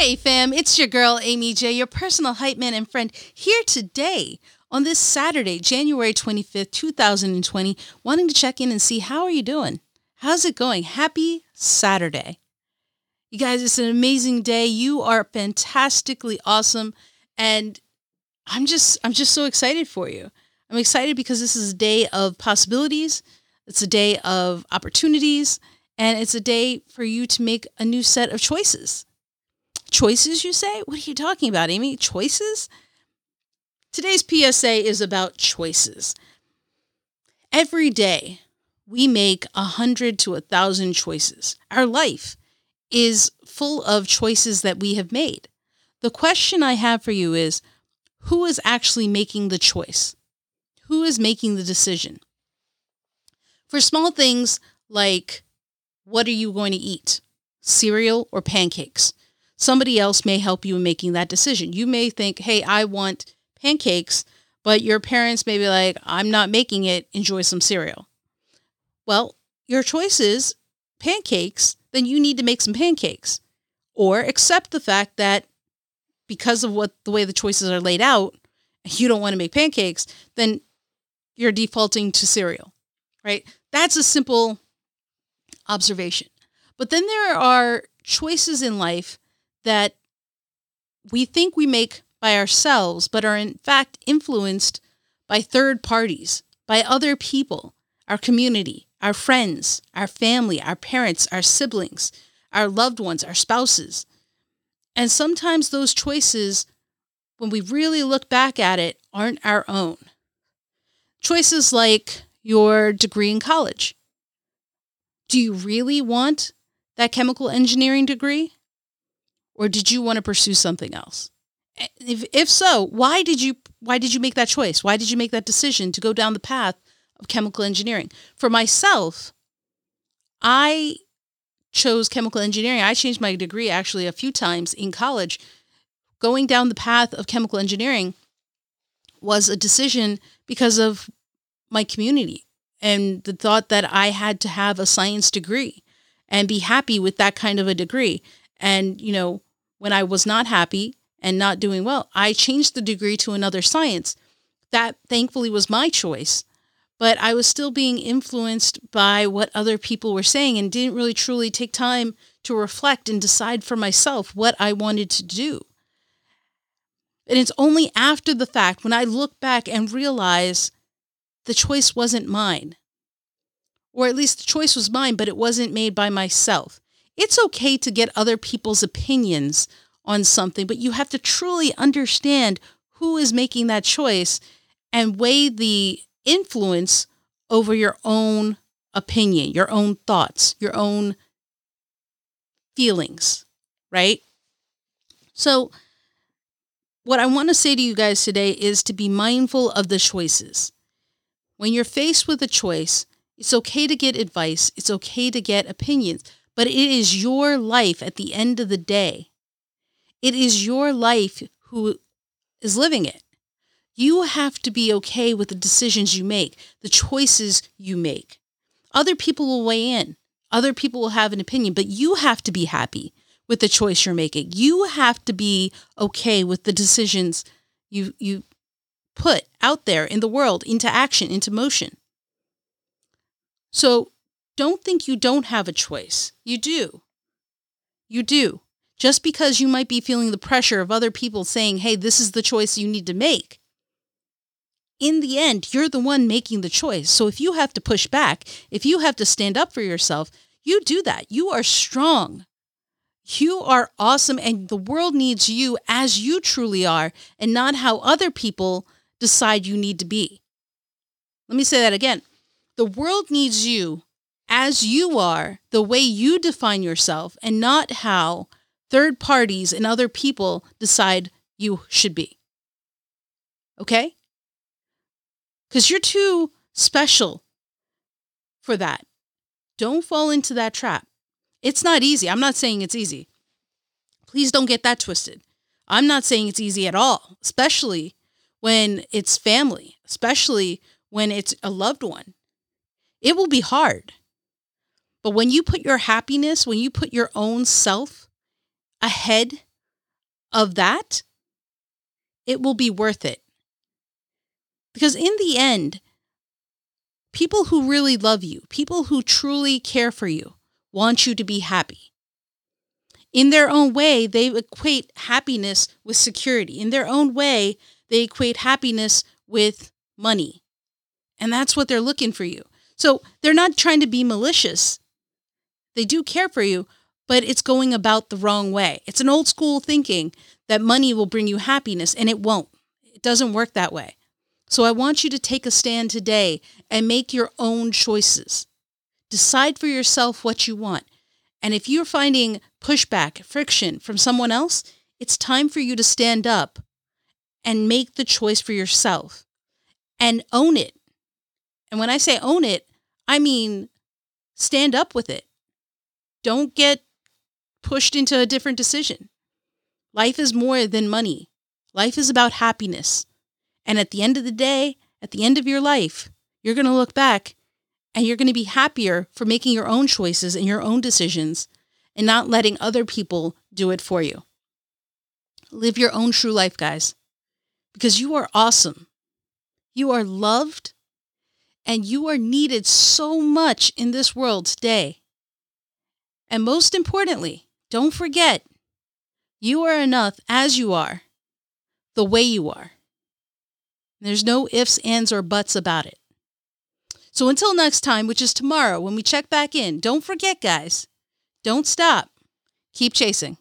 Hey fam, it's your girl Amy J, your personal hype man and friend, here today on this Saturday, January 25th, 2020, wanting to check in and see how are you doing? How's it going? Happy Saturday. You guys, it's an amazing day. You are fantastically awesome and I'm just I'm just so excited for you. I'm excited because this is a day of possibilities. It's a day of opportunities and it's a day for you to make a new set of choices. Choices, you say? What are you talking about, Amy? Choices? Today's PSA is about choices. Every day, we make a hundred to a thousand choices. Our life is full of choices that we have made. The question I have for you is who is actually making the choice? Who is making the decision? For small things like what are you going to eat? Cereal or pancakes? Somebody else may help you in making that decision. You may think, hey, I want pancakes, but your parents may be like, I'm not making it, enjoy some cereal. Well, your choice is pancakes, then you need to make some pancakes. Or accept the fact that because of what the way the choices are laid out, you don't want to make pancakes, then you're defaulting to cereal, right? That's a simple observation. But then there are choices in life that we think we make by ourselves, but are in fact influenced by third parties, by other people, our community, our friends, our family, our parents, our siblings, our loved ones, our spouses. And sometimes those choices, when we really look back at it, aren't our own. Choices like your degree in college. Do you really want that chemical engineering degree? Or did you want to pursue something else? Eh, if, if so, why did you why did you make that choice? Why did you make that decision to go down the path of chemical engineering? For myself, I chose chemical engineering. I changed my degree actually a few times in college. Going down the path of chemical engineering was a decision because of my community and the thought that I had to have a science degree and be happy with that kind of a degree. And, you know, when I was not happy and not doing well, I changed the degree to another science. That thankfully was my choice. But I was still being influenced by what other people were saying and didn't really truly take time to reflect and decide for myself what I wanted to do. And it's only after the fact when I look back and realize the choice wasn't mine. Or at least the choice was mine, but it wasn't made by myself. It's okay to get other people's opinions on something, but you have to truly understand who is making that choice and weigh the influence over your own opinion, your own thoughts, your own feelings, right? So, what I want to say to you guys today is to be mindful of the choices. When you're faced with a choice, it's okay to get advice, it's okay to get opinions, but it is your life at the end of the day. It is your life who is living it. You have to be okay with the decisions you make, the choices you make. Other people will weigh in, other people will have an opinion, but you have to be happy with the choice you're making. You have to be okay with the decisions you you put out there in the world into action, into motion. So don't think you don't have a choice. You do. You do. Just because you might be feeling the pressure of other people saying, hey, this is the choice you need to make, in the end, you're the one making the choice. So if you have to push back, if you have to stand up for yourself, you do that. You are strong. You are awesome, and the world needs you as you truly are, and not how other people decide you need to be. Let me say that again. The world needs you as you are, the way you define yourself, and not how third parties and other people decide you should be. Okay? Because you're too special for that. Don't fall into that trap. It's not easy. I'm not saying it's easy. Please don't get that twisted. I'm not saying it's easy at all, especially when it's family, especially when it's a loved one. It will be hard. But when you put your happiness, when you put your own self ahead of that, it will be worth it. Because in the end, people who really love you, people who truly care for you, want you to be happy. In their own way, they equate happiness with security. In their own way, they equate happiness with money. And that's what they're looking for you. So they're not trying to be malicious. They do care for you, but it's going about the wrong way. It's an old school thinking that money will bring you happiness, and it won't. It doesn't work that way. So I want you to take a stand today and make your own choices. Decide for yourself what you want. And if you're finding pushback, friction from someone else, it's time for you to stand up and make the choice for yourself and own it. And when I say own it, I mean stand up with it. Don't get pushed into a different decision. Life is more than money. Life is about happiness. And at the end of the day, at the end of your life, you're going to look back and you're going to be happier for making your own choices and your own decisions and not letting other people do it for you. Live your own true life, guys, because you are awesome. You are loved and you are needed so much in this world today. And most importantly, don't forget, you are enough as you are, the way you are. There's no ifs, ands, or buts about it. So until next time, which is tomorrow when we check back in, don't forget, guys, don't stop. Keep chasing.